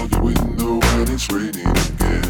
out the window when it's raining again.